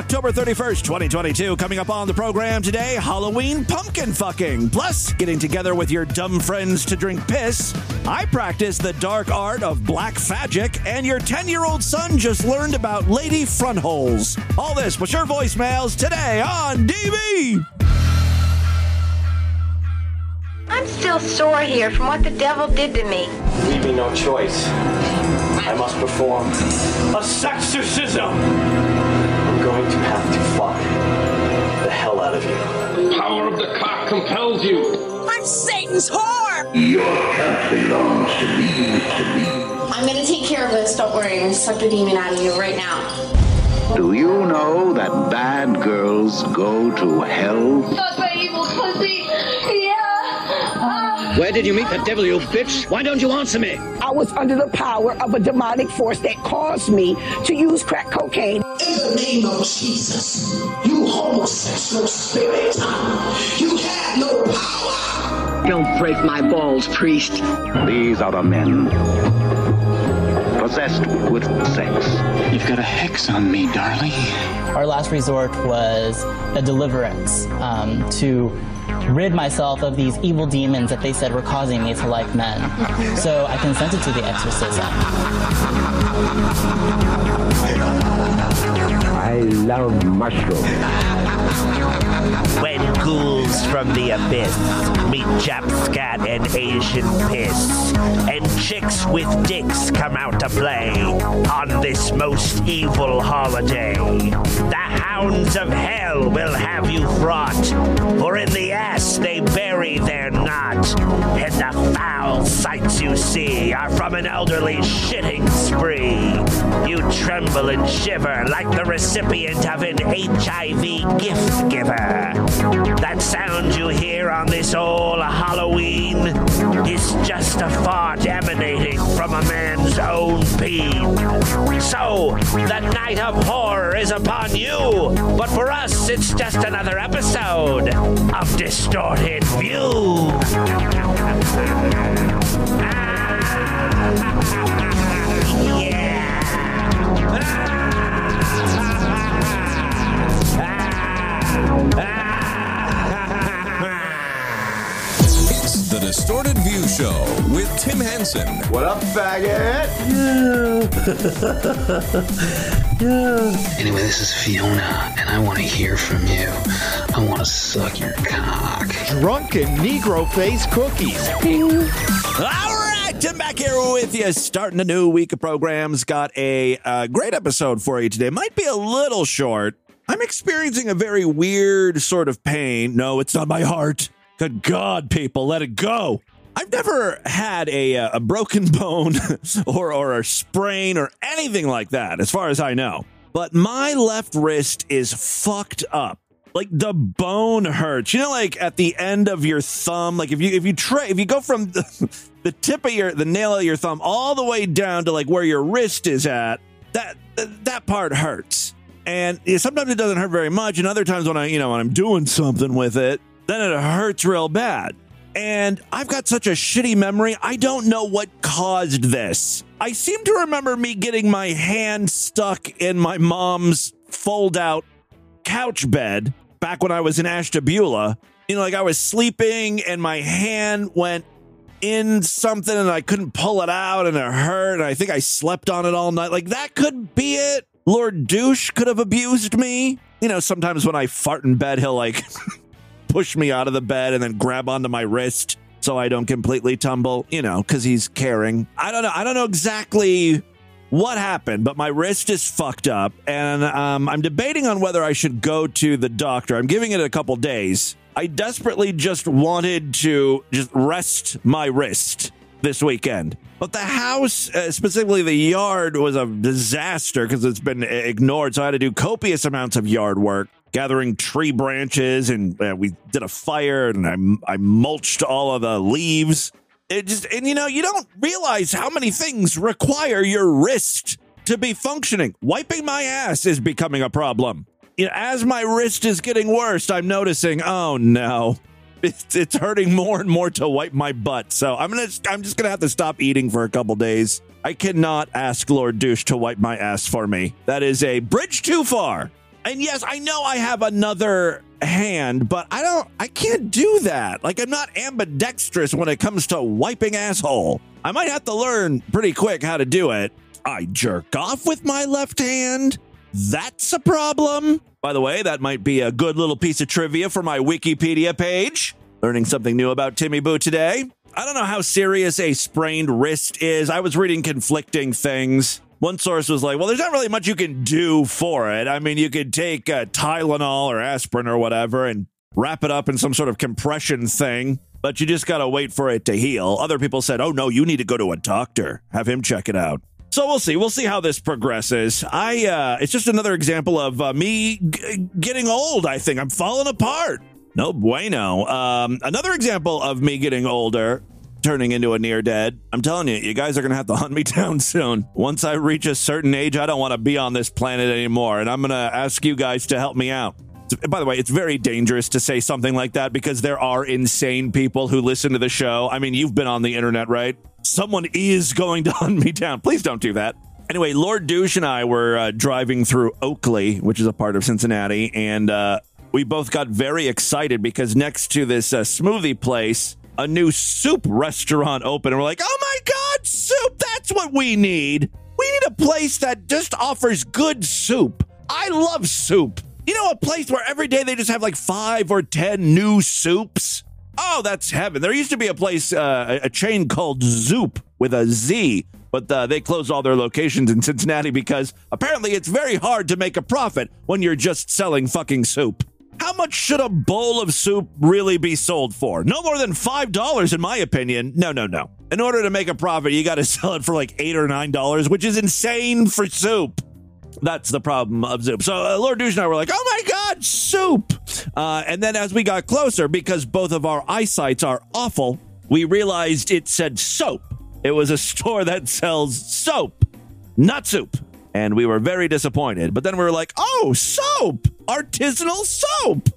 October 31st, 2022. Coming up on the program today, Halloween pumpkin fucking. Plus, getting together with your dumb friends to drink piss. I practice the dark art of black fagic, and your 10 year old son just learned about lady front holes. All this with your voicemails today on DV. I'm still sore here from what the devil did to me. Leave me no choice. I must perform a sexorcism. I'm going to have to fuck the hell out of you. The power of the cock compels you. I'm Satan's whore! Your cat belongs to me, to me. I'm gonna take care of this, don't worry. I'm gonna suck the demon out of you right now. Do you know that bad girls go to hell? Where did you meet the devil, you bitch? Why don't you answer me? I was under the power of a demonic force that caused me to use crack cocaine. In the name of Jesus, you homosexual spirit, you have no power. Don't break my balls, priest. These are the men possessed with sex. You've got a hex on me, darling. Our last resort was a deliverance um, to rid myself of these evil demons that they said were causing me to like men. So I consented to the exorcism. I love mushrooms. When ghouls from the abyss meet Jap scat and Asian piss, and chicks with dicks come out to play on this most evil holiday, the hounds of hell will have you fraught, for in the ass they bury their knot, and the foul sights you see are from an elderly shitting spree. You tremble and shiver like the recipient of an HIV gift giver. That sound you hear on this all Halloween is just a fart emanating from a man's own peen. So, the night of horror is upon you, but for us, it's just another episode of Distorted View. It's Distorted View Show with Tim Henson. What up, faggot? yeah. Anyway, this is Fiona, and I want to hear from you. I want to suck your cock. Drunken Negro face cookies. All right, Tim back here with you, starting a new week of programs. Got a uh, great episode for you today. Might be a little short. I'm experiencing a very weird sort of pain. No, it's not my heart. Good God, people, let it go. I've never had a, uh, a broken bone or, or a sprain or anything like that, as far as I know. But my left wrist is fucked up. Like the bone hurts. You know, like at the end of your thumb, like if you if you try if you go from the, the tip of your the nail of your thumb all the way down to like where your wrist is at, that that part hurts. And sometimes it doesn't hurt very much, and other times when I, you know, when I'm doing something with it, then it hurts real bad. And I've got such a shitty memory, I don't know what caused this. I seem to remember me getting my hand stuck in my mom's fold out couch bed back when I was in Ashtabula. You know, like I was sleeping and my hand went in something and I couldn't pull it out and it hurt. And I think I slept on it all night. Like that could be it. Lord Douche could have abused me. You know, sometimes when I fart in bed, he'll like push me out of the bed and then grab onto my wrist so I don't completely tumble, you know, because he's caring. I don't know. I don't know exactly what happened, but my wrist is fucked up, and um, I'm debating on whether I should go to the doctor. I'm giving it a couple days. I desperately just wanted to just rest my wrist this weekend. But the house, uh, specifically the yard, was a disaster because it's been ignored. So I had to do copious amounts of yard work, gathering tree branches, and uh, we did a fire, and I, I mulched all of the leaves. It just, and you know, you don't realize how many things require your wrist to be functioning. Wiping my ass is becoming a problem. You know, as my wrist is getting worse, I'm noticing, oh no, it's, it's hurting more and more to wipe my butt. So I'm gonna, I'm just gonna have to stop eating for a couple days. I cannot ask Lord Douche to wipe my ass for me. That is a bridge too far. And yes, I know I have another hand, but I don't, I can't do that. Like, I'm not ambidextrous when it comes to wiping asshole. I might have to learn pretty quick how to do it. I jerk off with my left hand. That's a problem. By the way, that might be a good little piece of trivia for my Wikipedia page. Learning something new about Timmy Boo today. I don't know how serious a sprained wrist is. I was reading conflicting things. One source was like, well, there's not really much you can do for it. I mean, you could take uh, Tylenol or aspirin or whatever and wrap it up in some sort of compression thing, but you just got to wait for it to heal. Other people said, oh, no, you need to go to a doctor, have him check it out. So we'll see. We'll see how this progresses. I uh it's just another example of uh, me g- getting old, I think. I'm falling apart. No bueno. Um another example of me getting older, turning into a near dead. I'm telling you, you guys are going to have to hunt me down soon. Once I reach a certain age, I don't want to be on this planet anymore, and I'm going to ask you guys to help me out. By the way, it's very dangerous to say something like that because there are insane people who listen to the show. I mean, you've been on the internet, right? Someone is going to hunt me down. Please don't do that. Anyway, Lord Douche and I were uh, driving through Oakley, which is a part of Cincinnati, and uh, we both got very excited because next to this uh, smoothie place, a new soup restaurant open. And we're like, oh my God, soup! That's what we need. We need a place that just offers good soup. I love soup. You know, a place where every day they just have like five or 10 new soups? Oh, that's heaven. There used to be a place, uh, a chain called Zoup with a Z, but uh, they closed all their locations in Cincinnati because apparently it's very hard to make a profit when you're just selling fucking soup. How much should a bowl of soup really be sold for? No more than $5, in my opinion. No, no, no. In order to make a profit, you got to sell it for like 8 or $9, which is insane for soup. That's the problem of soup. So uh, Lord Douche and I were like, oh my God, soup. Uh, and then as we got closer, because both of our eyesights are awful, we realized it said soap. It was a store that sells soap, not soup. And we were very disappointed. But then we were like, oh, soap, artisanal soap.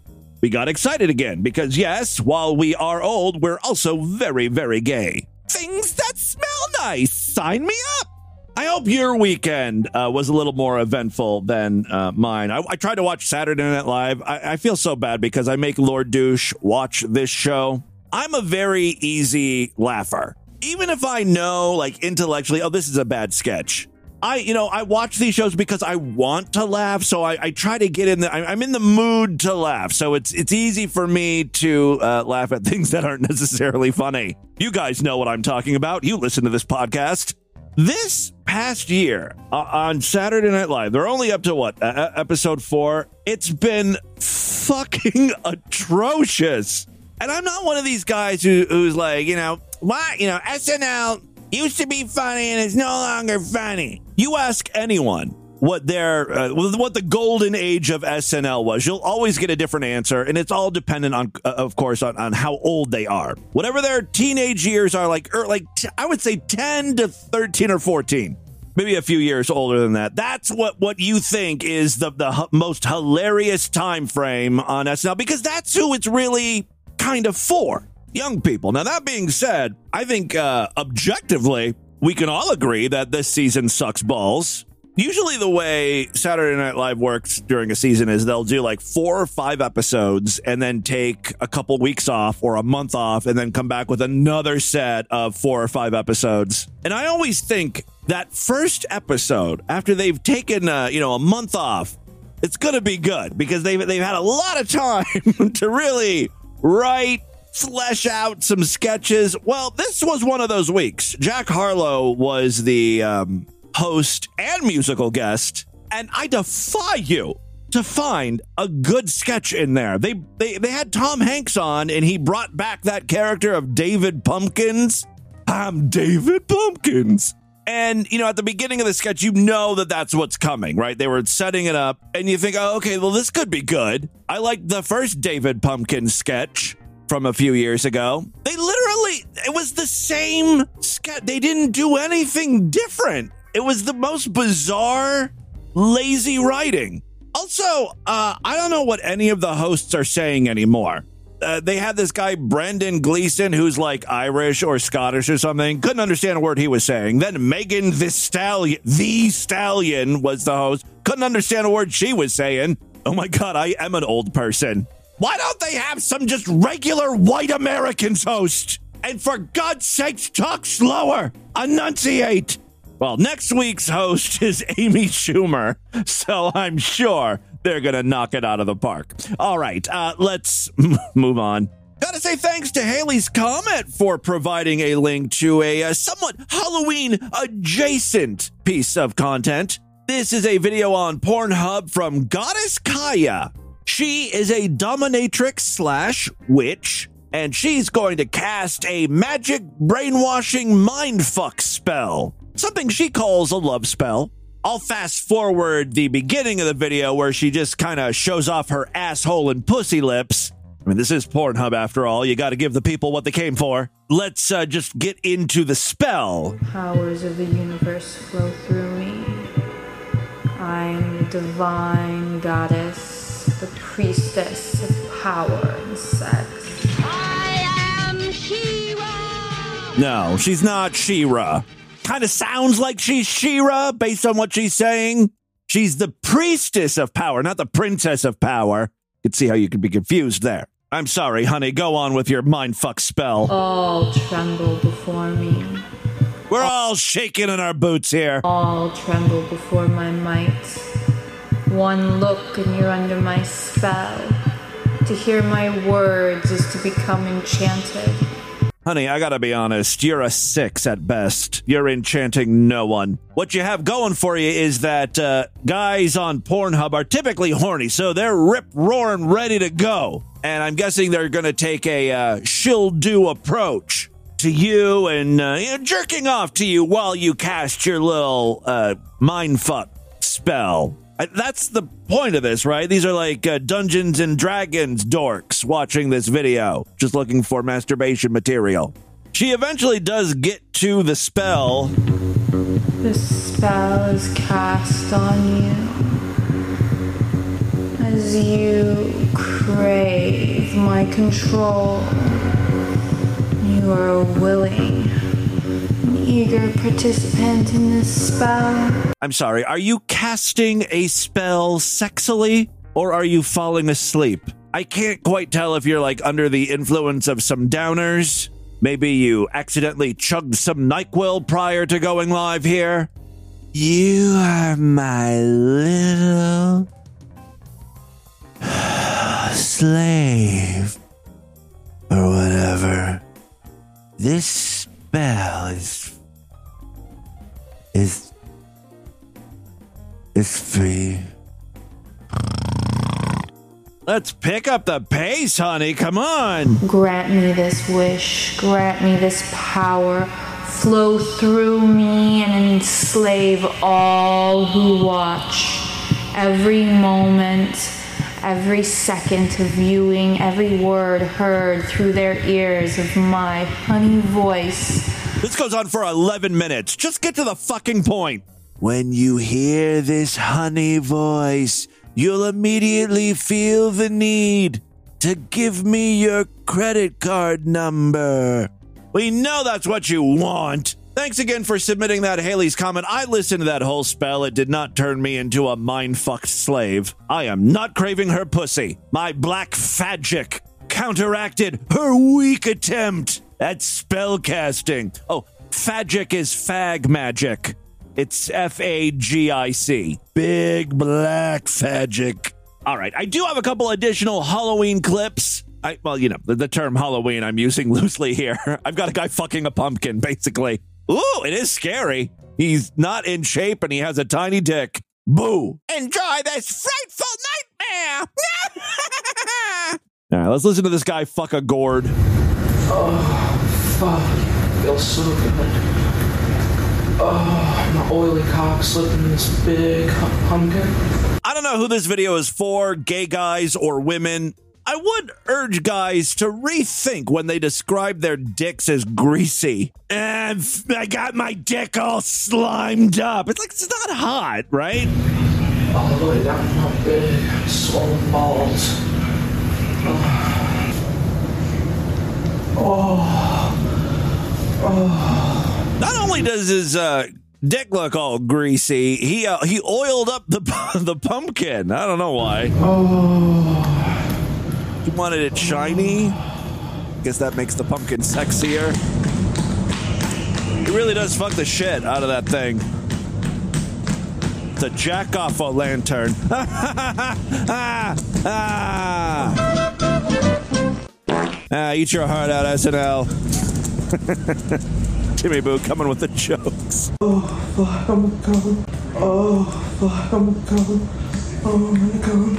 We got excited again because, yes, while we are old, we're also very, very gay. Things that smell nice. Sign me up. I hope your weekend uh, was a little more eventful than uh, mine. I, I, tried to watch Saturday Night Live. I, I, feel so bad because I make Lord Douche watch this show. I'm a very easy laugher. Even if I know, like intellectually, oh, this is a bad sketch. I, you know, I watch these shows because I want to laugh. So I, I try to get in the, I'm in the mood to laugh. So it's, it's easy for me to uh, laugh at things that aren't necessarily funny. You guys know what I'm talking about. You listen to this podcast. This past year uh, on Saturday Night Live, they're only up to what, uh, episode four? It's been fucking atrocious. And I'm not one of these guys who, who's like, you know, why, you know, SNL used to be funny and it's no longer funny. You ask anyone what their uh, what the golden age of SNL was. You'll always get a different answer, and it's all dependent on, uh, of course, on, on how old they are. Whatever their teenage years are, like er, like t- I would say ten to thirteen or fourteen. Maybe a few years older than that. That's what, what you think is the, the h- most hilarious time frame on SNL because that's who it's really kind of for young people. Now, that being said, I think uh, objectively, we can all agree that this season sucks balls. Usually, the way Saturday Night Live works during a season is they'll do like four or five episodes and then take a couple weeks off or a month off and then come back with another set of four or five episodes. And I always think that first episode, after they've taken, uh, you know, a month off, it's going to be good because they've, they've had a lot of time to really write, flesh out some sketches. Well, this was one of those weeks. Jack Harlow was the. Um, host, and musical guest. And I defy you to find a good sketch in there. They, they they had Tom Hanks on and he brought back that character of David Pumpkins. I'm David Pumpkins. And, you know, at the beginning of the sketch, you know that that's what's coming, right? They were setting it up, and you think, oh, okay, well, this could be good. I like the first David Pumpkins sketch from a few years ago. They literally, it was the same sketch. They didn't do anything different. It was the most bizarre, lazy writing. Also, uh, I don't know what any of the hosts are saying anymore. Uh, they had this guy Brendan Gleeson who's like Irish or Scottish or something. Couldn't understand a word he was saying. Then Megan Thee Stallion, Thee Stallion was the host. Couldn't understand a word she was saying. Oh my God, I am an old person. Why don't they have some just regular white Americans host? And for God's sakes, talk slower. Enunciate. Well, next week's host is Amy Schumer, so I'm sure they're going to knock it out of the park. All right, uh, let's move on. Gotta say thanks to Haley's Comment for providing a link to a, uh, somewhat Halloween adjacent piece of content. This is a video on Pornhub from Goddess Kaya. She is a dominatrix slash witch, and she's going to cast a magic brainwashing mindfuck spell, something she calls a love spell. I'll fast forward the beginning of the video where she just kind of shows off her asshole and pussy lips. I mean, this is Pornhub after all. You got to give the people what they came for. Let's uh, just get into the spell. Powers of the universe flow through me. I'm divine goddess, priestess of power and sex. I am She-Ra! No, she's not She-Ra. Kind of sounds like she's She-Ra based on what she's saying. She's the priestess of power, not the princess of power. You can see how you could be confused there. I'm sorry, honey. Go on with your mindfuck spell. All tremble before me. We're all shaking in our boots here. All tremble before my might. One look and you're under my spell. To hear my words is to become enchanted. Honey, I gotta be honest. You're a six at best. You're enchanting no one. What you have going for you is that uh, guys on Pornhub are typically horny, so they're rip roaring ready to go. And I'm guessing they're gonna take a uh, she'll do approach to you and uh, you know, jerking off to you while you cast your little uh, mindfuck spell. That's the point of this, right? These are like uh, Dungeons and Dragons dorks watching this video, just looking for masturbation material. She eventually does get to the spell. The spell is cast on you as you crave my control. You are willing, eager participant in this spell. I'm sorry, are you casting a spell sexily or are you falling asleep? I can't quite tell if you're like under the influence of some downers. Maybe you accidentally chugged some NyQuil prior to going live here. You are my little slave or whatever. This spell is is is free. Let's pick up the pace, honey. Come on. Grant me this wish, grant me this power. Flow through me and enslave all who watch. Every moment, every second of viewing, every word heard through their ears of my honey voice. This goes on for 11 minutes. Just get to the fucking point. When you hear this honey voice, you'll immediately feel the need to give me your credit card number. We know that's what you want. Thanks again for submitting that Haley's comment. I listened to that whole spell. It did not turn me into a mind-fucked slave. I am not craving her pussy. My black fagic counteracted her weak attempt at spell casting. Oh, fagic is fag magic. It's F A G I C. Big black fagic. All right, I do have a couple additional Halloween clips. I, well, you know, the, the term Halloween I'm using loosely here. I've got a guy fucking a pumpkin, basically. Ooh, it is scary. He's not in shape and he has a tiny dick. Boo. Enjoy this frightful nightmare. All right, let's listen to this guy fuck a gourd. Oh, fuck. Feels so good. Oh, my oily cock slipping in this big pumpkin. I don't know who this video is for, gay guys or women. I would urge guys to rethink when they describe their dicks as greasy. And I got my dick all slimed up. It's like, it's not hot, right? All the way down my big, swollen balls. Oh. Oh. Not only does his uh, dick look all greasy. He uh, he oiled up the the pumpkin. I don't know why. Oh. He wanted it shiny. Guess that makes the pumpkin sexier. He really does fuck the shit out of that thing. It's a jack off a lantern. ah, ah. ah, eat your heart out, SNL. Jimmy Boo coming with the jokes. Oh, fuck, I'm coming. Oh, fuck, I'm coming. Oh, I'm coming.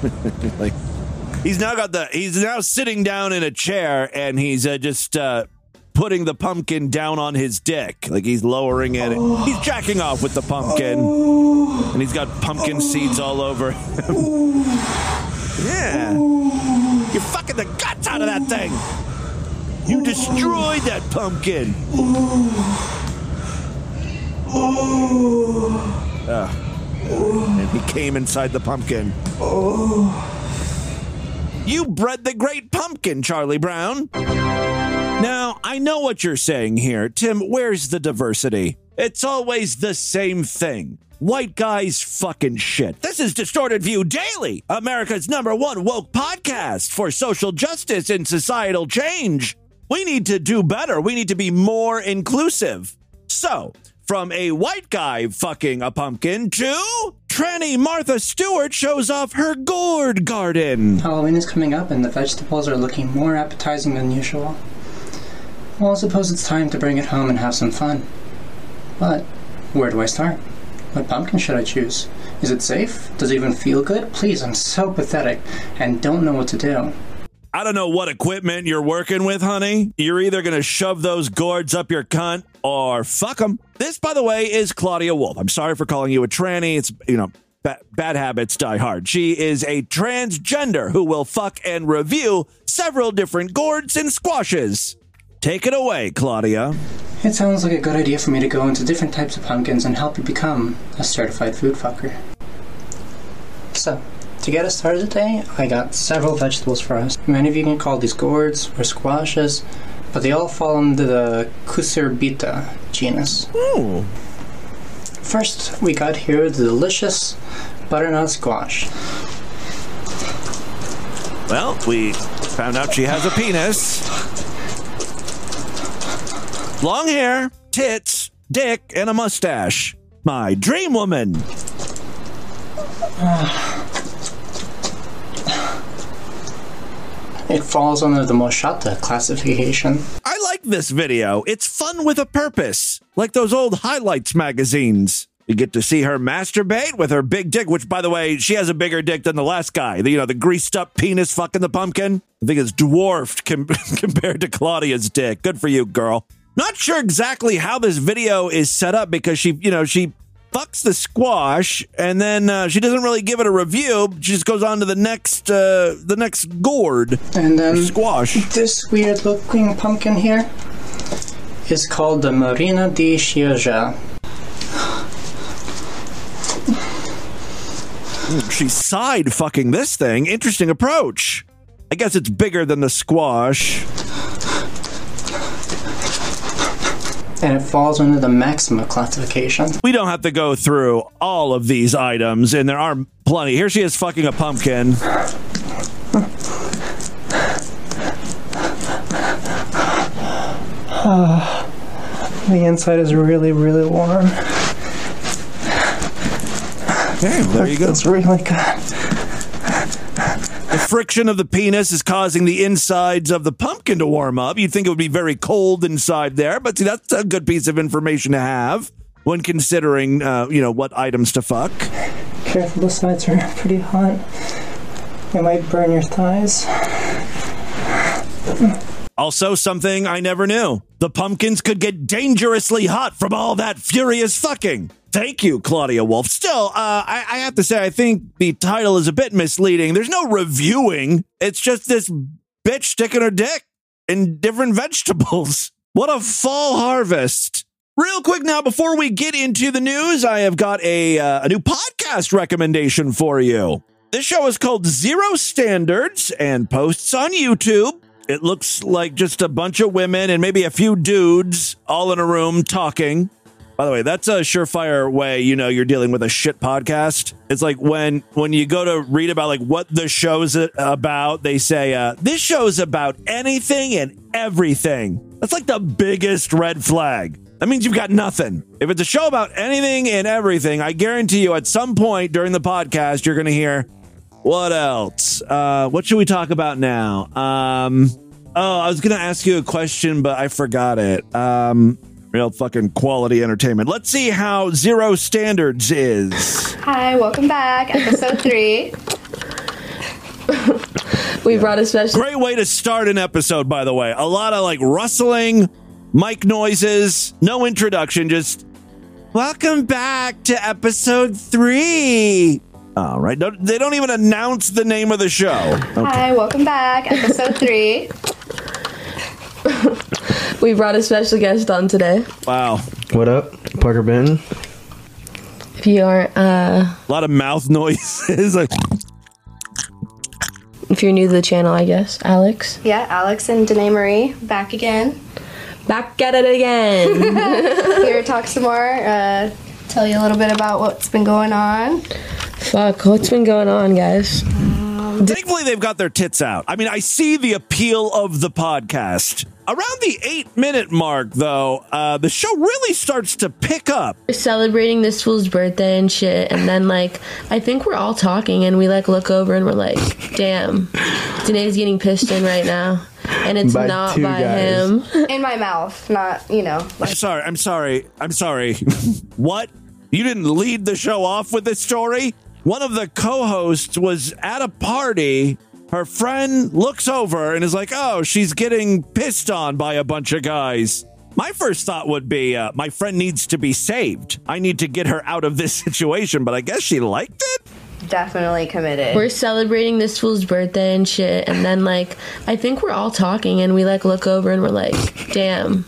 like he's now got the he's now sitting down in a chair and he's uh, just uh, putting the pumpkin down on his dick like he's lowering it Oh. he's jacking off with the pumpkin Oh. and he's got pumpkin seeds all over him yeah you're fucking the guts out of that thing you destroyed that pumpkin Oh. Ugh. and he came inside the pumpkin Oh. You bred the great pumpkin, Charlie Brown. Now, I know what you're saying here. Tim, where's the diversity? It's always the same thing. White guys fucking shit. This is Distorted View Daily, America's number one woke podcast for social justice and societal change. We need to do better. We need to be more inclusive. So, from a white guy fucking a pumpkin to tranny Martha Stewart shows off her gourd garden. Halloween is coming up and the vegetables are looking more appetizing than usual. Well, I suppose it's time to bring it home and have some fun. But where do I start? What pumpkin should I choose? Is it safe? Does it even feel good? Please, I'm so pathetic and don't know what to do. I don't know what equipment you're working with, honey. You're either going to shove those gourds up your cunt or fuck them. This, by the way, is Claudia Wolf. I'm sorry for calling you a tranny. It's, you know, ba- bad habits die hard. She is a transgender who will fuck and review several different gourds and squashes. Take it away, Claudia. It sounds like a good idea for me to go into different types of pumpkins and help you become a certified food fucker. So, to get us started today, I got several vegetables for us. Many of you can call these gourds or squashes, but they all fall under the Cucurbita genus. Ooh. First, we got here the delicious butternut squash. Well, we found out she has a penis. Long hair, tits, dick, and a mustache. My dream woman. Ah. It falls under the Moschata classification. I like this video. It's fun with a purpose, like those old highlights magazines. You get to see her masturbate with her big dick, which, by the way, she has a bigger dick than the last guy. The, you know, the greased up penis fucking the pumpkin. I think it's dwarfed com- compared to Claudia's dick. Good for you, girl. Not sure exactly how this video is set up because she, you know, she fucks the squash and then uh, she doesn't really give it a review. She just goes on to the next, uh, the next gourd And then squash. this weird looking pumpkin here is called the Marina di Chioggia. She side fucking this thing. Interesting approach. I guess it's bigger than the squash. And it falls under the Maxima classification. We don't have to go through all of these items, and there are plenty. Here she is fucking a pumpkin. the inside is really, really warm. Okay, there you go. It's really good. The friction of the penis is causing the insides of the pumpkin to warm up. You'd think it would be very cold inside there, but see, that's a good piece of information to have when considering, uh, you know, what items to fuck. Careful, the sides are pretty hot. It might burn your thighs. Also, something I never knew. The pumpkins could get dangerously hot from all that furious fucking. Thank you, Claudia Wolf. Still, uh, I, I have to say, I think the title is a bit misleading. There's no reviewing. It's just this bitch sticking her dick in different vegetables. What a fall harvest. Real quick now, before we get into the news, I have got a, uh, a new podcast recommendation for you. This show is called Zero Standards and posts on YouTube. It looks like just a bunch of women and maybe a few dudes all in a room talking By the way, that's a surefire way you know you're dealing with a shit podcast. It's like when when you go to read about like what the show's about, they say uh, this show's about anything and everything. That's like the biggest red flag. That means you've got nothing. If it's a show about anything and everything, I guarantee you at some point during the podcast you're going to hear what else? Uh, what should we talk about now? Um, oh, I was going to ask you a question, but I forgot it. Um, real fucking quality entertainment. Let's see how Zero Standards is. Hi, welcome back. Episode three. we brought a special. Great way to start an episode, by the way. A lot of like rustling, mic noises, no introduction, just welcome back to episode three. All right. Don't, they don't even announce the name of the show. Hi, welcome back. Episode three. We brought a special guest on today. Wow. What up, Parker Benton? If you aren't, uh, A lot of mouth noises. like, if you're new to the channel, I guess, Alex. Yeah, Alex and Danae Marie back again. Back at it again. Here to talk some more. Uh, tell you a little bit about what's been going on. Fuck, what's been going on, guys? Thankfully, they've got their tits out. I mean, I see the appeal of the podcast. Around the eight minute mark, though, uh, the show really starts to pick up. We're celebrating this fool's birthday and shit, and then like I think we're all talking, and we like look over and we're like, "Damn, Danae's getting pissed in right now," and it's By not by guys. him. In my mouth, not, you know. I'm sorry. I'm sorry. I'm sorry. what? You didn't lead the show off with this story? One of the co hosts was at a party. Her friend looks over and is like, oh, she's getting pissed on by a bunch of guys. My first thought would be, uh, my friend needs to be saved. I need to get her out of this situation, but I guess she liked it. Definitely committed. We're celebrating this fool's birthday and shit, and then like I think we're all talking, and we like look over and we're like, "Damn,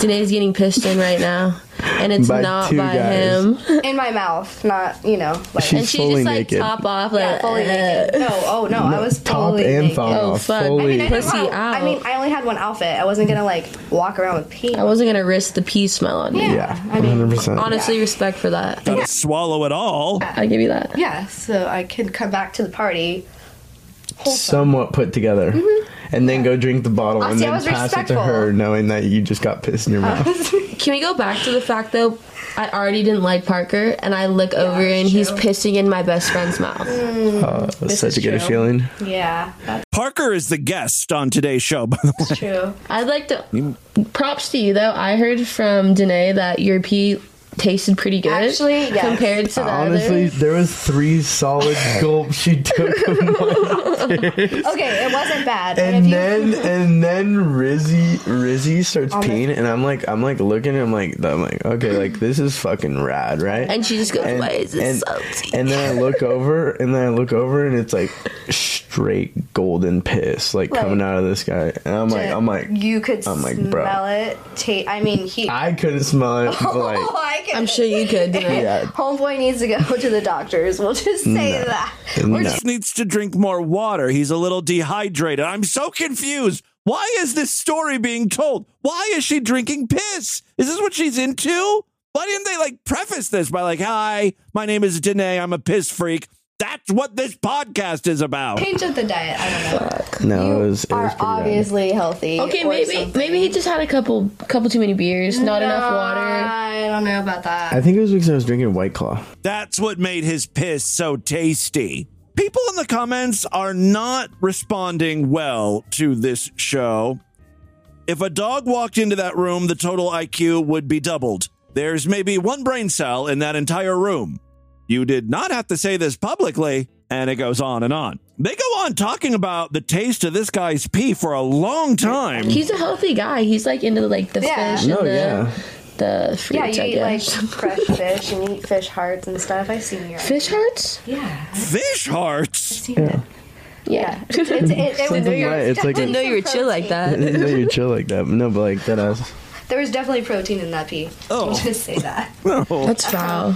Danae's getting pissed in right now," and it's By not by guys. him. In my mouth, not, you know. Like, She's and she fully just like naked. top off, like yeah, fully naked. No, oh no, I was top fully and naked. thong Oh, fuck. Fully. I mean, I, Pussy want- out. I mean, I only had one outfit. I wasn't gonna like walk around with pee. I wasn't gonna risk the pee smell on you. Yeah, I mean, 100%. Honestly, respect for that. Gotta swallow it all. I give you that. yeah. So I could come back to the party. somewhat put together. And then go drink the bottle and Mm-hmm. see, then was pass it to her knowing that you just got pissed in your mouth. Can we go back to the fact though? I already didn't like Parker, and I look over and he's pissing in my best friend's mouth. Uh, This such is a good feeling. Yeah, Parker is the guest on today's show, by the way. true. I'd like to. Props to you though. I heard from Danae that your pee tasted pretty good. Actually, yes. compared to the other. Honestly, others. there was three solid gulps she took of my piss. Okay, it wasn't bad. And if you, then and then Rizzy Rizzy starts On peeing and I'm like I'm like looking and I'm like I'm like okay like this is fucking rad right And she just goes, and, "Why is this and, salty?" and then I look over and then I look over and it's like straight golden piss like, Like- coming out of this guy and I'm like I'm like you could I'm like, smell bro. it. Ta- I mean, he. I couldn't smell it but oh, like I can. I'm sure you could. Danae. yeah Homeboy needs to go to the doctors. We'll just say No. that. no. just needs to drink more water. He's a little dehydrated. I'm so confused. Why is this story being told? Why is she drinking piss? Is this what she's into? Why didn't they like preface this by like, "Hi, my name is Danae. I'm a piss freak." That's what this podcast is about. Change up the diet. I don't know. no it was it Are was pretty bad. obviously healthy. Okay, maybe something. maybe he just had a couple couple too many beers, not enough water. I don't know about that. I think it was because I was drinking White Claw That's what made his piss so tasty. People in the comments are not responding well to this show. If a dog walked into that room, the total IQ would be doubled. There's maybe one brain cell in that entire room. You did not have to say this publicly, and it goes on and on. They go on talking about the taste of this guy's pee for a long time. He's a healthy guy. He's like into like the Yeah. fish no and oh, the yeah the yeah, fruits. you I eat like guess. fresh fish and you eat fish hearts and stuff. I've seen your fish hearts. Yeah, Fish hearts. seen it. Yeah. It's, it, it, was Something there right, it's like a- Didn't know you were definitely chill like I that. didn't know you're chill like that no but like that ass There was definitely protein in that pee. Oh. We'll just say that. That's foul.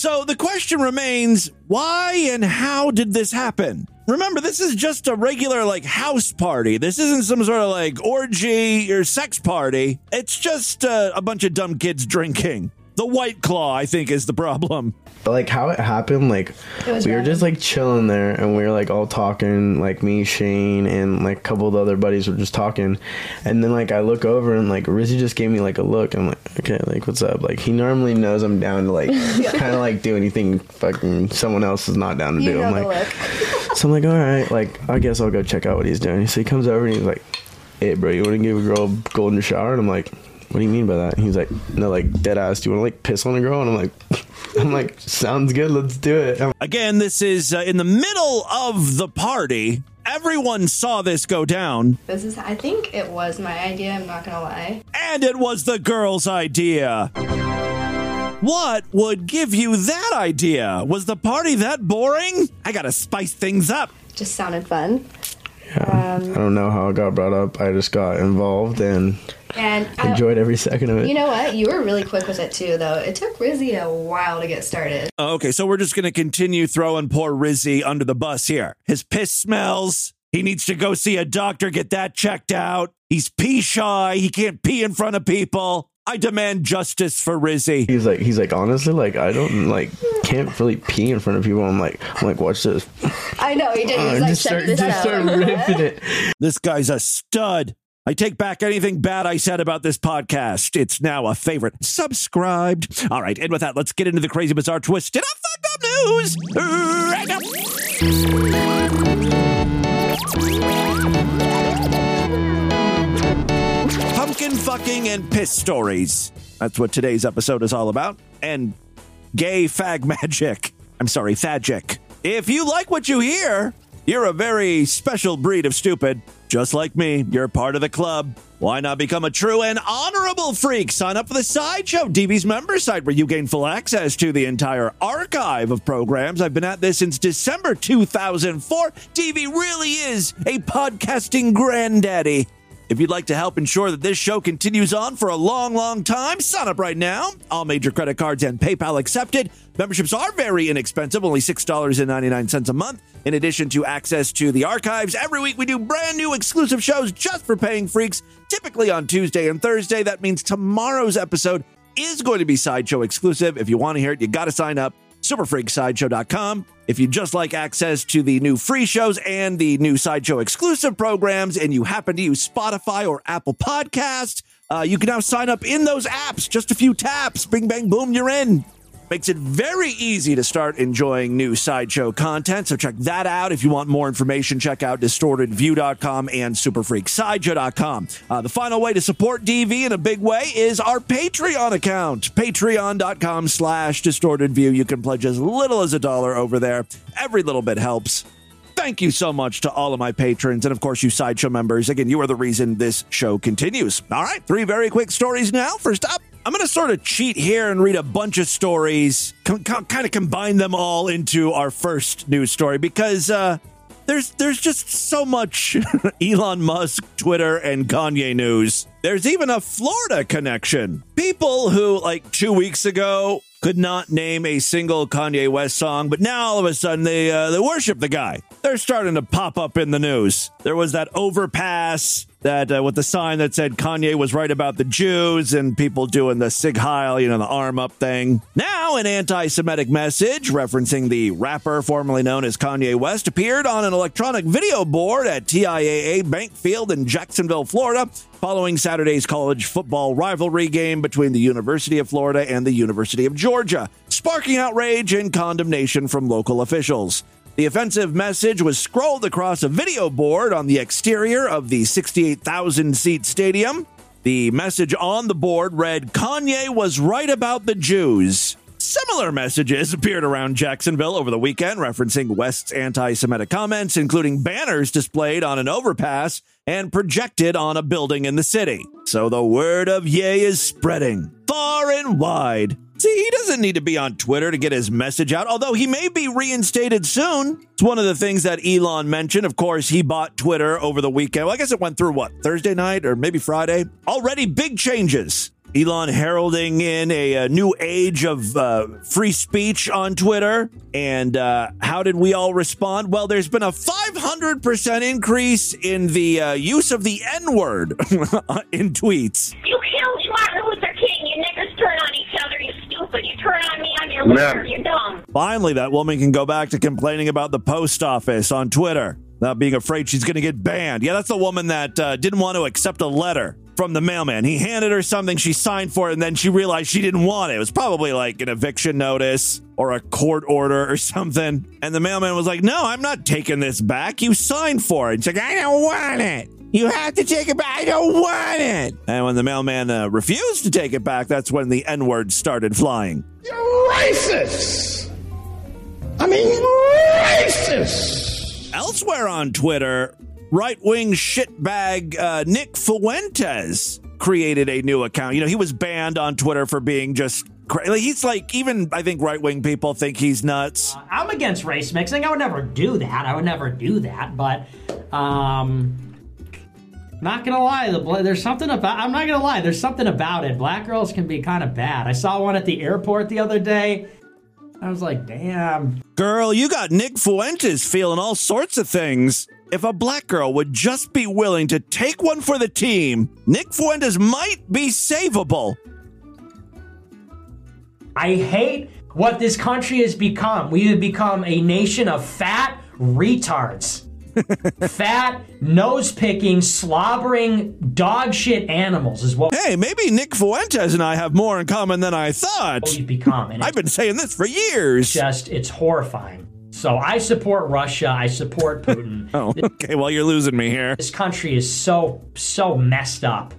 So the question remains why and how did this happen? Remember, this is just a regular, like, house party. This isn't some sort of, like, orgy or sex party. It's just uh, a bunch of dumb kids drinking. The White Claw, I think, is the problem. But like how it happened, like It we were just like chilling there and we were like all talking, like me, Shane, and like a couple of the other buddies were just talking. And then like I look over and like Rizzy just gave me like a look. I'm like, okay, like what's up? Like he normally knows I'm down to like kind of like do anything fucking someone else is not down to You do. I'm like, so I'm like, all right, like I guess I'll go check out what he's doing. So he comes over and he's like, hey bro, you want to give a girl a golden shower? And I'm like, what do you mean by that? And he's like, no, like dead ass. Do you want to like piss on a girl? And I'm like, I'm like, sounds good. Let's do it. I'm- Again, this is uh, in the middle of the party. Everyone saw this go down, This is, I think it was my idea, I'm not gonna lie. and it was the girl's idea. What would give you that idea? Was the party that boring? I gotta spice things up. Just sounded fun. Yeah. I don't know how it got brought up. I just got involved and And I, enjoyed every second of it. you know what? You were really quick with it too, though. It took Rizzy a while to get started. Okay, so we're just gonna continue throwing poor Rizzy under the bus here. His piss smells. He needs to go see a doctor, get that checked out. He's pee shy. He can't pee in front of people. I demand justice for Rizzy. He's like, he's like, honestly, like I don't like can't really pee in front of people. I'm like, I'm like, watch this. I know, he did. He Uh, like, just check start, this just out. start ripping it. This guy's a stud. I take back anything bad I said about this podcast. It's now a favorite. Subscribed. All right, and with that, let's get into the crazy, bizarre, twisted, up, news right. Pumpkin fucking and piss stories. That's what today's episode is all about. And gay fag magic. I'm sorry, fagic. If you like what you hear, you're a very special breed of stupid. Just like me, you're part of the club. Why not become a true and honorable freak? Sign up for the Sideshow, DV's member site, where you gain full access to the entire archive of programs. I've been at this since December 2004. DV really is a podcasting granddaddy. If you'd like to help ensure that this show continues on for a long, long time, sign up right now. All major credit cards and PayPal accepted. Memberships are very inexpensive, only $6.99 a month. In addition to access to the archives, every week we do brand new exclusive shows just for paying freaks, typically on Tuesday and Thursday. That means tomorrow's episode is going to be Sideshow exclusive. If you want to hear it, you got to sign up. Superfreaksideshow.com. If you just like access to the new free shows and the new Sideshow exclusive programs, and you happen to use Spotify or Apple Podcasts, uh, you can now sign up in those apps. Just a few taps. Bing, bang, boom, you're in. Makes it very easy to start enjoying new Sideshow content. So check that out. If you want more information, check out distortedview.com and superfreaksideshow.com. Uh, the final way to support DV in a big way is our Patreon account. Patreon.com slash distortedview. You can pledge as little as a dollar over there. Every little bit helps. Thank you so much to all of my patrons and, of course, you Sideshow members. Again, you are the reason this show continues. All right, three very quick stories now. First up, I'm going to sort of cheat here and read a bunch of stories, com- com- kind of combine them all into our first news story because uh, there's there's just so much Elon Musk, Twitter, and Kanye news. There's even a Florida connection. People who, like two weeks ago, could not name a single Kanye West song, but now all of a sudden they uh, they worship the guy. They're starting to pop up in the news. There was that overpass that uh, with the sign that said Kanye was right about the Jews and people doing the Sieg Heil, you know, the arm up thing. Now, an anti Semitic message referencing the rapper formerly known as Kanye West appeared on an electronic video board at TIAA Bank Field in Jacksonville, Florida, following Saturday's college football rivalry game between the University of Florida and the University of Georgia, sparking outrage and condemnation from local officials. The offensive message was scrolled across a video board on the exterior of the 68,000 seat stadium. The message on the board read Kanye was right about the Jews. Similar messages appeared around Jacksonville over the weekend, referencing West's anti Semitic comments, including banners displayed on an overpass and projected on a building in the city. So the word of Ye is spreading far and wide. See, he doesn't need to be on Twitter to get his message out, although he may be reinstated soon. It's one of the things that Elon mentioned. Of course, he bought Twitter over the weekend. Well, I guess it went through what, Thursday night or maybe Friday? Already big changes. Elon heralding in a, a new age of uh, free speech on Twitter. And uh, how did we all respond? Well, there's been a 500% increase in the uh, use of the N word in tweets. You killed Martin Luther King. You turn on each other, you stupid turn on me on your No. liver. You're dumb. Finally, that woman can go back to complaining about the post office on Twitter, not being afraid she's going to get banned. Yeah, that's the woman that uh, didn't want to accept a letter from the mailman. He handed her something, she signed for it, and then she realized she didn't want it. It was probably like an eviction notice or a court order or something. And the mailman was like, No, I'm not taking this back. You signed for it. She's like, I don't want it. You have to take it back. I don't want it. And when the mailman uh, refused to take it back, that's when the N word started flying. You're racist. I mean, racist. Elsewhere on Twitter, right wing shitbag uh, Nick Fuentes created a new account. You know, he was banned on Twitter for being just. Cra- like, he's like, even I think right wing people think he's nuts. I'm against race mixing. I would never do that. I would never do that. But, um, not gonna lie, the there's something about. I'm not gonna lie. There's something about it. Black girls can be kind of bad. I saw one at the airport the other day. I was like, damn. Girl, you got Nick Fuentes feeling all sorts of things. If a black girl would just be willing to take one for the team, Nick Fuentes might be savable. I hate what this country has become. We have become a nation of fat retards. Fat, nose picking, slobbering, dog shit animals is what Hey, maybe Nick Fuentes and I have more in common than I thought. we've become. And I've been saying this for years. just, it's horrifying. So I support Russia. I support Putin. Oh, okay. Well, you're losing me here. This country is so, so messed up.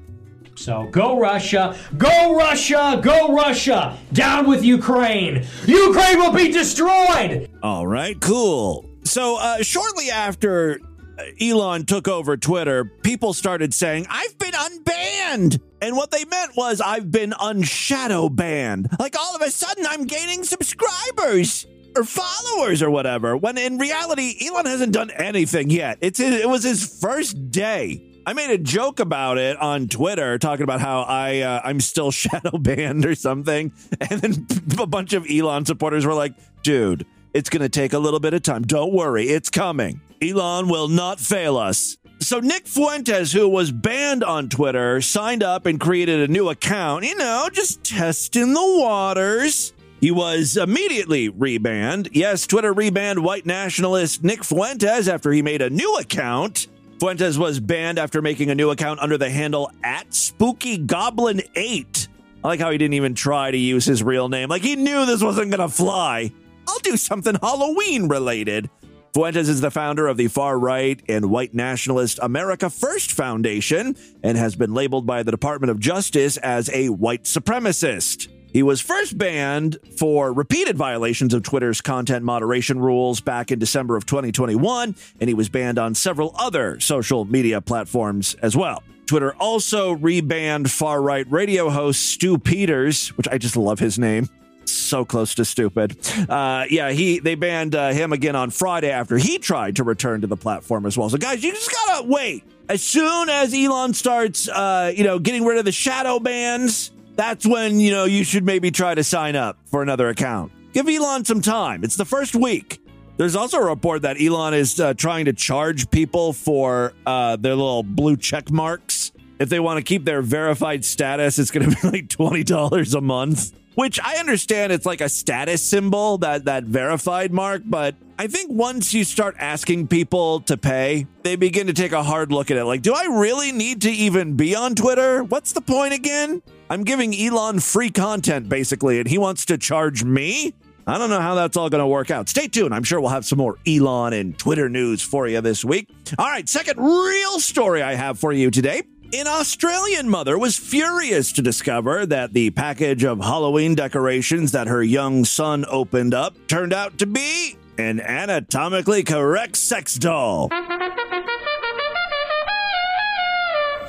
So go Russia, go Russia, go Russia, down with Ukraine. Ukraine will be destroyed. All right, cool. So, uh, shortly after uh, Elon took over Twitter, people started saying, I've been unbanned. And what they meant was, I've been unshadow banned. Like all of a sudden, I'm gaining subscribers or followers or whatever. When in reality, Elon hasn't done anything yet. It's it was his first day. I made a joke about it on Twitter, talking about how I uh, I'm still shadow banned or something, and then a bunch of Elon supporters were like, "Dude, it's going to take a little bit of time. Don't worry, it's coming. Elon will not fail us." So Nick Fuentes, who was banned on Twitter, signed up and created a new account. You know, just testing the waters. He was immediately rebanned. Yes, Twitter rebanned white nationalist Nick Fuentes after he made a new account. Fuentes was banned after making a new account under the handle at Spooky Goblin 8. I like how he didn't even try to use his real name. Like he knew this wasn't going to fly. I'll do something Halloween related. Fuentes is the founder of the far right and white nationalist America First Foundation and has been labeled by the Department of Justice as a white supremacist. He was first banned for repeated violations of Twitter's content moderation rules back in December of 2021, and he was banned on several other social media platforms as well. Twitter also rebanned far right radio host Stu Peters, which I just love his name. So close to stupid. Uh, yeah, he they banned uh, him again on Friday after he tried to return to the platform as well. So, guys, you just gotta wait. As soon as Elon starts, uh, you know, getting rid of the shadow bans, that's when you know you should maybe try to sign up for another account. Give Elon some time. It's the first week. There's also a report that Elon is uh, trying to charge people for uh, their little blue check marks. If they want to keep their verified status, it's going to be like twenty dollars a month. Which I understand it's like a status symbol that that verified mark, but I think once you start asking people to pay, they begin to take a hard look at it. Like, do I really need to even be on Twitter? What's the point again? I'm giving Elon free content basically, and he wants to charge me. I don't know how that's all going to work out. Stay tuned. I'm sure we'll have some more Elon and Twitter news for you this week. All right, second real story I have for you today. An Australian mother was furious to discover that the package of Halloween decorations that her young son opened up turned out to be an anatomically correct sex doll.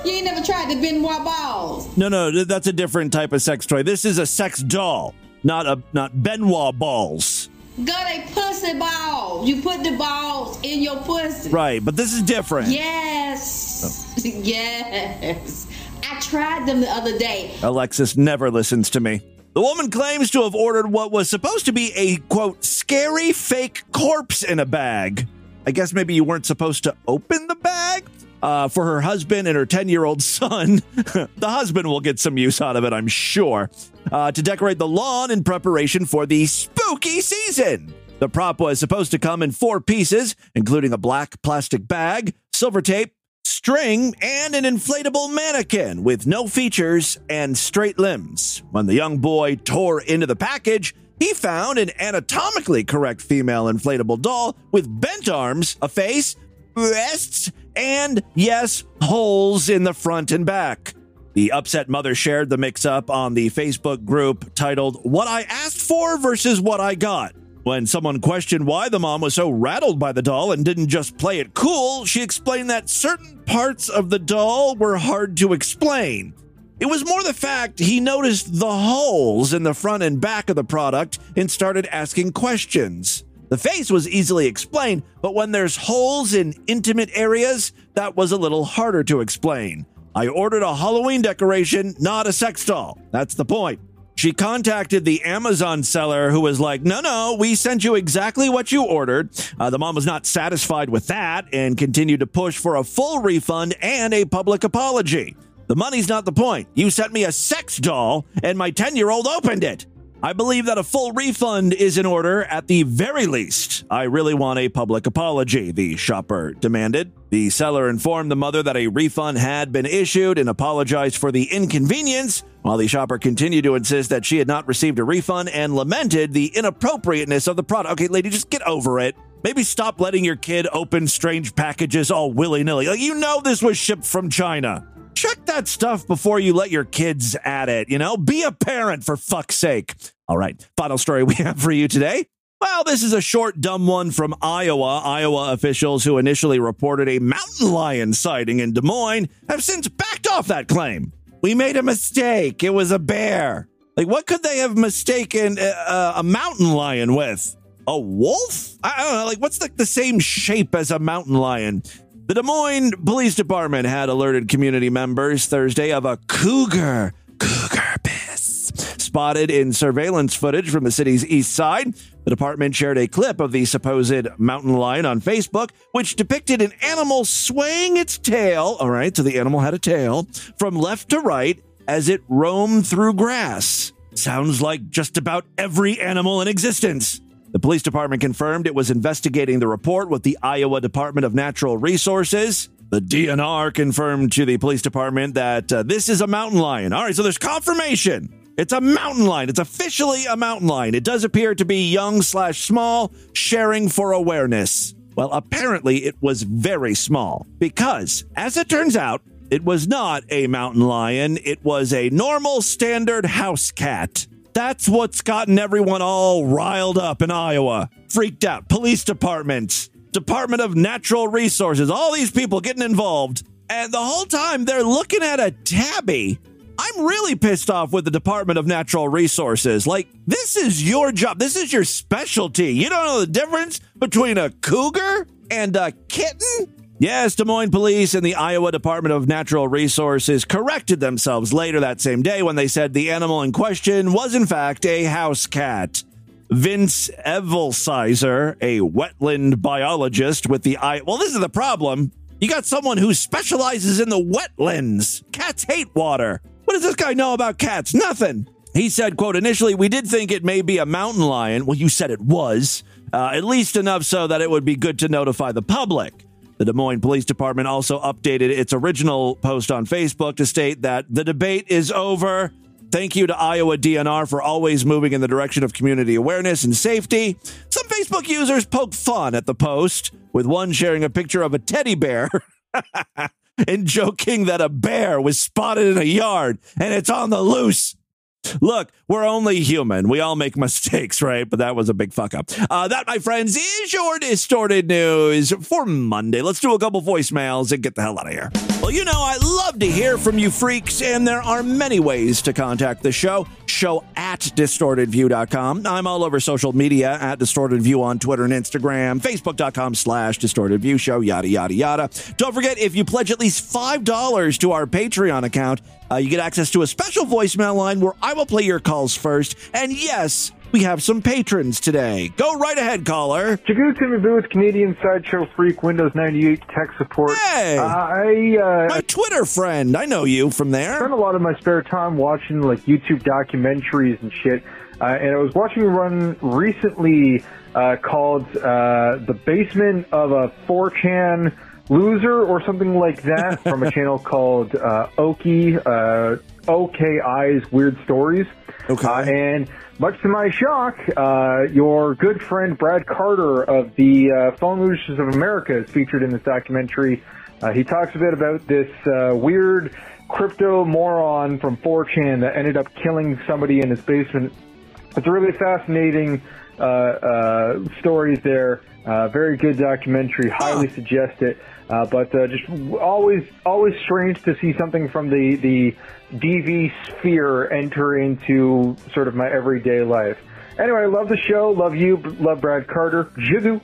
You ain't never tried the Ben Wa balls. No, no, that's a different type of sex toy. This is a sex doll, not a not Ben Wa balls. Got a pussy ball. You put the balls in your pussy. Right, but this is different. Yes. Yes. I tried them the other day. Alexis never listens to me. The woman claims to have ordered what was supposed to be a quote scary fake corpse in a bag. I guess maybe you weren't supposed to open the bag uh, for her husband and her 10 year old son. the husband will get some use out of it, I'm sure. Uh, to decorate the lawn in preparation for the spooky season. The prop was supposed to come in four pieces, including a black plastic bag, silver tape, string, and an inflatable mannequin with no features and straight limbs. When the young boy tore into the package, he found an anatomically correct female inflatable doll with bent arms, a face, breasts, and, yes, holes in the front and back. The upset mother shared the mix up on the Facebook group titled What I Asked For versus What I Got. When someone questioned why the mom was so rattled by the doll and didn't just play it cool, she explained that certain parts of the doll were hard to explain. It was more the fact he noticed the holes in the front and back of the product and started asking questions. The face was easily explained, but when there's holes in intimate areas, that was a little harder to explain. I ordered a Halloween decoration, not a sex doll. That's the point. She contacted the Amazon seller who was like, no, no, we sent you exactly what you ordered. Uh, the mom was not satisfied with that and continued to push for a full refund and a public apology. The money's not the point. You sent me a sex doll and my 10 year old opened it. I believe that a full refund is in order at the very least. I really want a public apology, the shopper demanded. The seller informed the mother that a refund had been issued and apologized for the inconvenience, while the shopper continued to insist that she had not received a refund and lamented the inappropriateness of the product. Okay, lady, just get over it. Maybe stop letting your kid open strange packages all willy nilly. Like, you know, this was shipped from China. Check that stuff before you let your kids at it, you know? Be a parent for fuck's sake. All right, final story we have for you today. Well, this is a short, dumb one from Iowa. Iowa officials who initially reported a mountain lion sighting in Des Moines have since backed off that claim. We made a mistake. It was a bear. Like, what could they have mistaken a, a mountain lion with? A wolf? I don't know. Like, what's the, the same shape as a mountain lion? The Des Moines Police Department had alerted community members Thursday of a cougar, cougar piss, spotted in surveillance footage from the city's east side. The department shared a clip of the supposed mountain lion on Facebook, which depicted an animal swaying its tail. All right, so the animal had a tail from left to right as it roamed through grass. Sounds like just about every animal in existence. The police department confirmed it was investigating the report with the Iowa Department of Natural Resources. The DNR confirmed to the police department that uh, this is a mountain lion. All right, so there's confirmation. It's a mountain lion. It's officially a mountain lion. It does appear to be young slash small, sharing for awareness. Well, apparently it was very small because, as it turns out, it was not a mountain lion. It was a normal standard house cat. That's what's gotten everyone all riled up in Iowa. Freaked out. Police departments, Department of Natural Resources, all these people getting involved. And the whole time they're looking at a tabby. I'm really pissed off with the Department of Natural Resources. Like, this is your job. This is your specialty. You don't know the difference between a cougar and a kitten? Yes, Des Moines Police and the Iowa Department of Natural Resources corrected themselves later that same day when they said the animal in question was, in fact, a house cat. Vince Evelsizer, a wetland biologist with the I. Well, this is the problem. You got someone who specializes in the wetlands. Cats hate water. What does this guy know about cats? Nothing. He said, quote, initially, we did think it may be a mountain lion. Well, you said it was. Uh, at least enough so that it would be good to notify the public. The Des Moines Police Department also updated its original post on Facebook to state that the debate is over. Thank you to Iowa DNR for always moving in the direction of community awareness and safety. Some Facebook users poked fun at the post, with one sharing a picture of a teddy bear and joking that a bear was spotted in a yard and it's on the loose. Look, we're only human. We all make mistakes, right? But that was a big fuck up. Uh, that, my friends, is your distorted news for Monday. Let's do a couple voicemails and get the hell out of here. Well, you know, I love to hear from you freaks, and there are many ways to contact the show. Show at distortedview.com. I'm all over social media at distortedview on Twitter and Instagram, facebook.com slash distortedview show, yada, yada, yada. Don't forget, if you pledge at least $5 to our Patreon account, uh, you get access to a special voicemail line where I will play your calls first. And yes, we have some patrons today. Go right ahead, caller. Jagu Timmy Booth, Canadian Sideshow Freak, Windows 98 tech support. Hey! Uh, I, uh, My Twitter friend. I know you from there. spend a lot of my spare time watching like YouTube documentaries and shit. Uh, and I was watching one recently uh, called uh, "The Basement of a 4chan Loser" or something like that from a channel called uh, Oki uh, OKI's Weird Stories. Okay. Uh, and much to my shock, uh, your good friend Brad Carter of the uh, Phone Losers of America is featured in this documentary. Uh, he talks a bit about this uh, weird crypto moron from 4chan that ended up killing somebody in his basement. It's a really fascinating uh, uh, stories there. Uh, very good documentary. Highly suggest it. Uh, but uh, just always, always strange to see something from the the DV sphere enter into sort of my everyday life. Anyway, I love the show. Love you. Love Brad Carter. Jigu.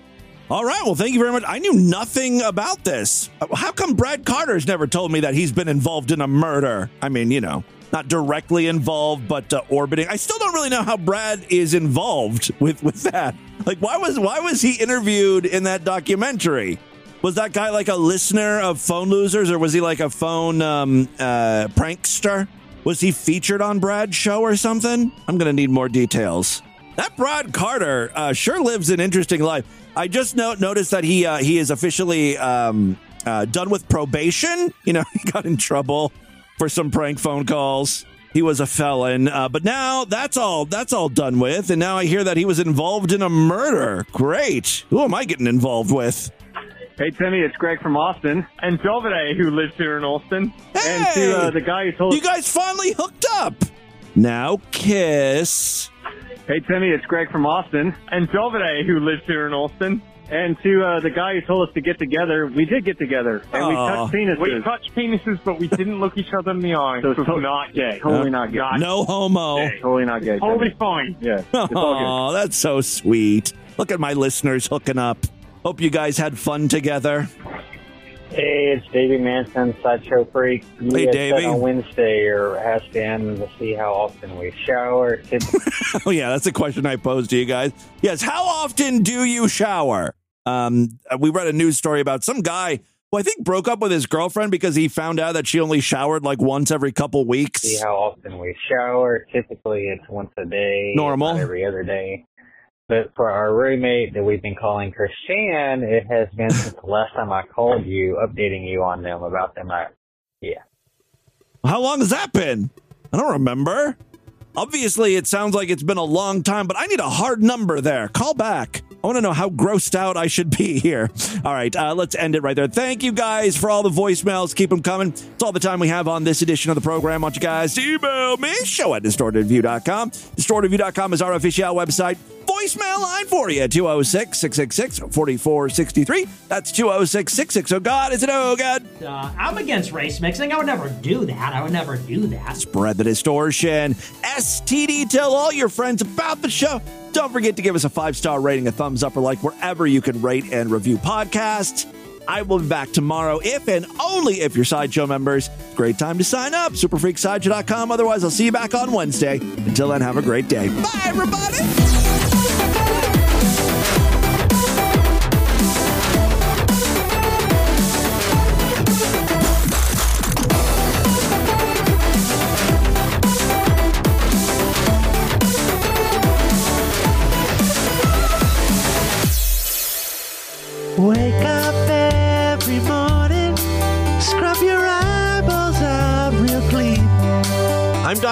All right. Well, thank you very much. I knew nothing about this. Uh, How come Brad Carter's never told me that he's been involved in a murder? I mean, you know, not directly involved, but uh, orbiting. I still don't really know how Brad is involved with with that. Like, why was why was he interviewed in that documentary? Was that guy like a listener of Phone Losers, or was he like a phone um, uh, prankster? Was he featured on Brad's show or something? I'm gonna need more details. That Brad Carter uh, sure lives an interesting life. I just no- noticed that he uh, he is officially um, uh, done with probation. You know, he got in trouble for some prank phone calls. He was a felon, uh, but now that's all that's all done with. And now I hear that he was involved in a murder. Great. Who am I getting involved with? Hey Timmy, it's Greg from Austin, and Jovide, who lives here in Austin, and to uh, the guy who told You guys finally hooked up. Now kiss. Hey Timmy, it's Greg from Austin, and Jovide, who lives here in Austin, and to uh, the guy who told us to get together, we did get together, and we Aw. touched penises. We touched penises, but we didn't look each other in the eye. So So, to- not gay. Totally not gay. No homo. Totally not gay. Totally Timmy. fine. Yeah, Oh, that's so sweet. Look at my listeners hooking up. Hope you guys had fun together. Hey, it's Davey Manson, Sideshow Freak. You Hey, Davey. on Wednesday or asked in to see how often we shower. Oh yeah, that's a question I posed to you guys. Yes, how often do you shower? Um, we read a news story about some guy who I think broke up with his girlfriend because he found out that she only showered like once every couple weeks. see how often we shower. Typically, it's once a day. Normal. every other day. But for our roommate that we've been calling Christian, it has been since the last time I called you, updating you on them about them. I, yeah. How long has that been? I don't remember. Obviously, it sounds like it's been a long time, but I need a hard number there. Call back. I want to know how grossed out I should be here. All right, uh, let's end it right there. Thank you guys for all the voicemails. Keep them coming. It's all the time we have on this edition of the program. Want you guys to email me, show at distortedview.com. Distortedview.com is our official website. Voicemail line for you, 206 666 4463. That's 206 660. Oh, God, is it oh, God? Uh, I'm against race mixing. I would never do that. I would never do that. Spread the distortion. STD, tell all your friends about the show. Don't forget to give us a five star rating, a thumbs up, or like wherever you can rate and review podcasts. I will be back tomorrow if and only if you're Sideshow members. Great time to sign up. Superfreaksideshow.com. Otherwise, I'll see you back on Wednesday. Until then, have a great day. Bye, everybody.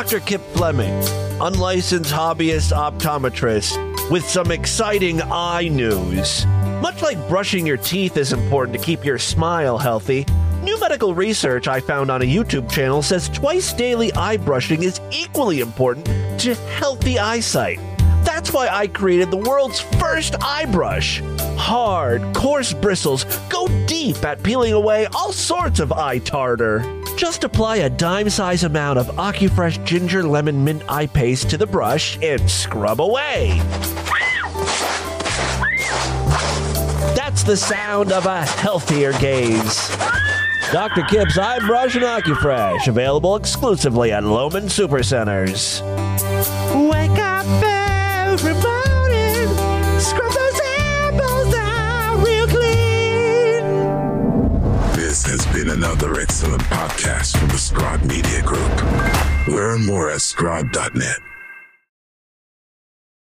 Dr. Kip Fleming, unlicensed hobbyist optometrist with some exciting eye news. Much like brushing your teeth is important to keep your smile healthy, new medical research I found on a YouTube channel says twice daily eye brushing is equally important to healthy eyesight. That's why I created the world's first eye brush. Hard, coarse bristles go deep at peeling away all sorts of eye tartar. Just apply a dime size amount of AccuFresh ginger lemon mint eye paste to the brush and scrub away. That's the sound of a healthier gaze. Dr. Kip's Eye Brush and AccuFresh, available exclusively at Loman Supercenters. another excellent podcast from the Scribe Media Group. Learn more at scribe.net.